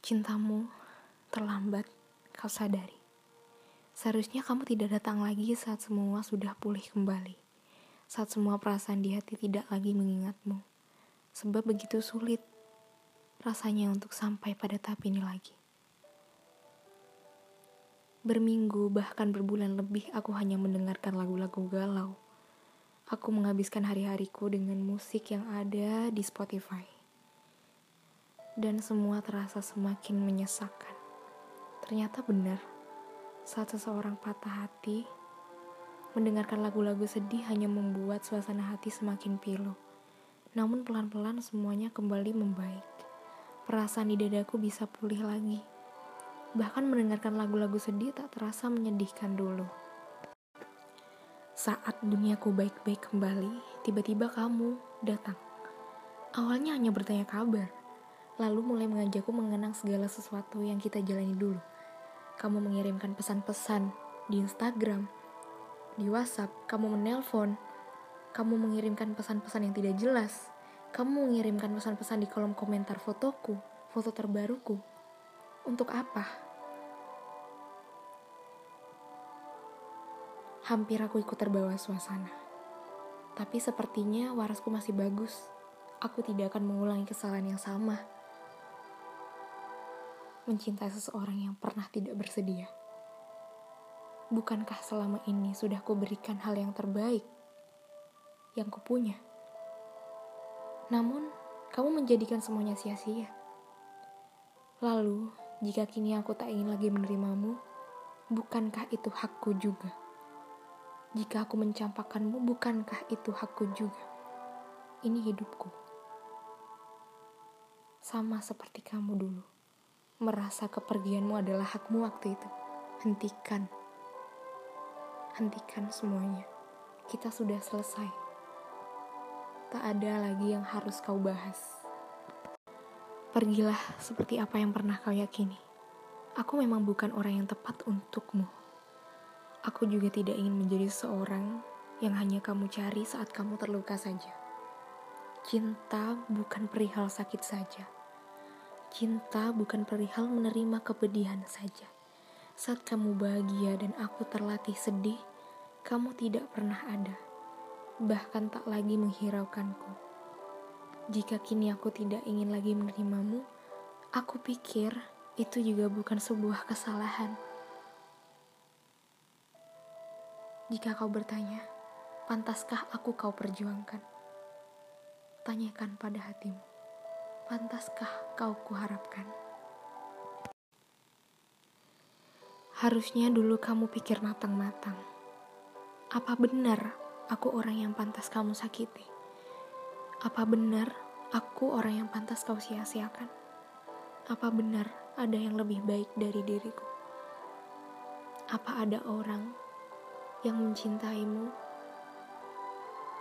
Cintamu terlambat kau sadari. Seharusnya kamu tidak datang lagi saat semua sudah pulih kembali. Saat semua perasaan di hati tidak lagi mengingatmu. Sebab begitu sulit rasanya untuk sampai pada tahap ini lagi. Berminggu bahkan berbulan lebih aku hanya mendengarkan lagu-lagu galau. Aku menghabiskan hari-hariku dengan musik yang ada di Spotify dan semua terasa semakin menyesakan. Ternyata benar, saat seseorang patah hati, mendengarkan lagu-lagu sedih hanya membuat suasana hati semakin pilu. Namun pelan-pelan semuanya kembali membaik. Perasaan di dadaku bisa pulih lagi. Bahkan mendengarkan lagu-lagu sedih tak terasa menyedihkan dulu. Saat duniaku baik-baik kembali, tiba-tiba kamu datang. Awalnya hanya bertanya kabar, lalu mulai mengajakku mengenang segala sesuatu yang kita jalani dulu. Kamu mengirimkan pesan-pesan di Instagram, di WhatsApp, kamu menelpon, kamu mengirimkan pesan-pesan yang tidak jelas, kamu mengirimkan pesan-pesan di kolom komentar fotoku, foto terbaruku. Untuk apa? Hampir aku ikut terbawa suasana. Tapi sepertinya warasku masih bagus. Aku tidak akan mengulangi kesalahan yang sama mencintai seseorang yang pernah tidak bersedia? Bukankah selama ini sudah kuberikan hal yang terbaik yang kupunya? Namun, kamu menjadikan semuanya sia-sia. Lalu, jika kini aku tak ingin lagi menerimamu, bukankah itu hakku juga? Jika aku mencampakkanmu, bukankah itu hakku juga? Ini hidupku. Sama seperti kamu dulu merasa kepergianmu adalah hakmu waktu itu. Hentikan. Hentikan semuanya. Kita sudah selesai. Tak ada lagi yang harus kau bahas. Pergilah seperti apa yang pernah kau yakini. Aku memang bukan orang yang tepat untukmu. Aku juga tidak ingin menjadi seorang yang hanya kamu cari saat kamu terluka saja. Cinta bukan perihal sakit saja Cinta bukan perihal menerima kepedihan saja. Saat kamu bahagia dan aku terlatih sedih, kamu tidak pernah ada, bahkan tak lagi menghiraukanku. Jika kini aku tidak ingin lagi menerimamu, aku pikir itu juga bukan sebuah kesalahan. Jika kau bertanya, pantaskah aku kau perjuangkan? Tanyakan pada hatimu pantaskah kau kuharapkan? Harusnya dulu kamu pikir matang-matang. Apa benar aku orang yang pantas kamu sakiti? Apa benar aku orang yang pantas kau sia-siakan? Apa benar ada yang lebih baik dari diriku? Apa ada orang yang mencintaimu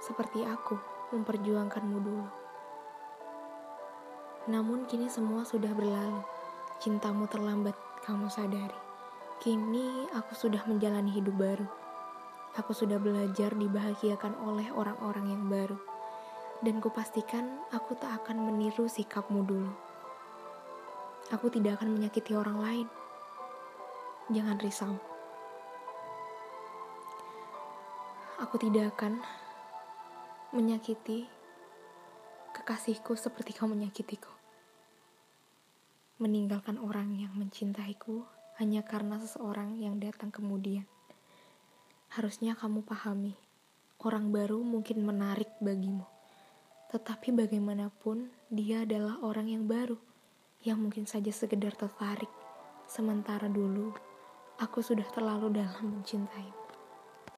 seperti aku memperjuangkanmu dulu? Namun kini semua sudah berlalu. Cintamu terlambat, kamu sadari. Kini aku sudah menjalani hidup baru. Aku sudah belajar dibahagiakan oleh orang-orang yang baru. Dan kupastikan aku tak akan meniru sikapmu dulu. Aku tidak akan menyakiti orang lain. Jangan risau. Aku tidak akan menyakiti kekasihku seperti kau menyakitiku meninggalkan orang yang mencintaiku hanya karena seseorang yang datang kemudian. Harusnya kamu pahami, orang baru mungkin menarik bagimu, tetapi bagaimanapun dia adalah orang yang baru yang mungkin saja sekedar tertarik. Sementara dulu aku sudah terlalu dalam mencintaimu.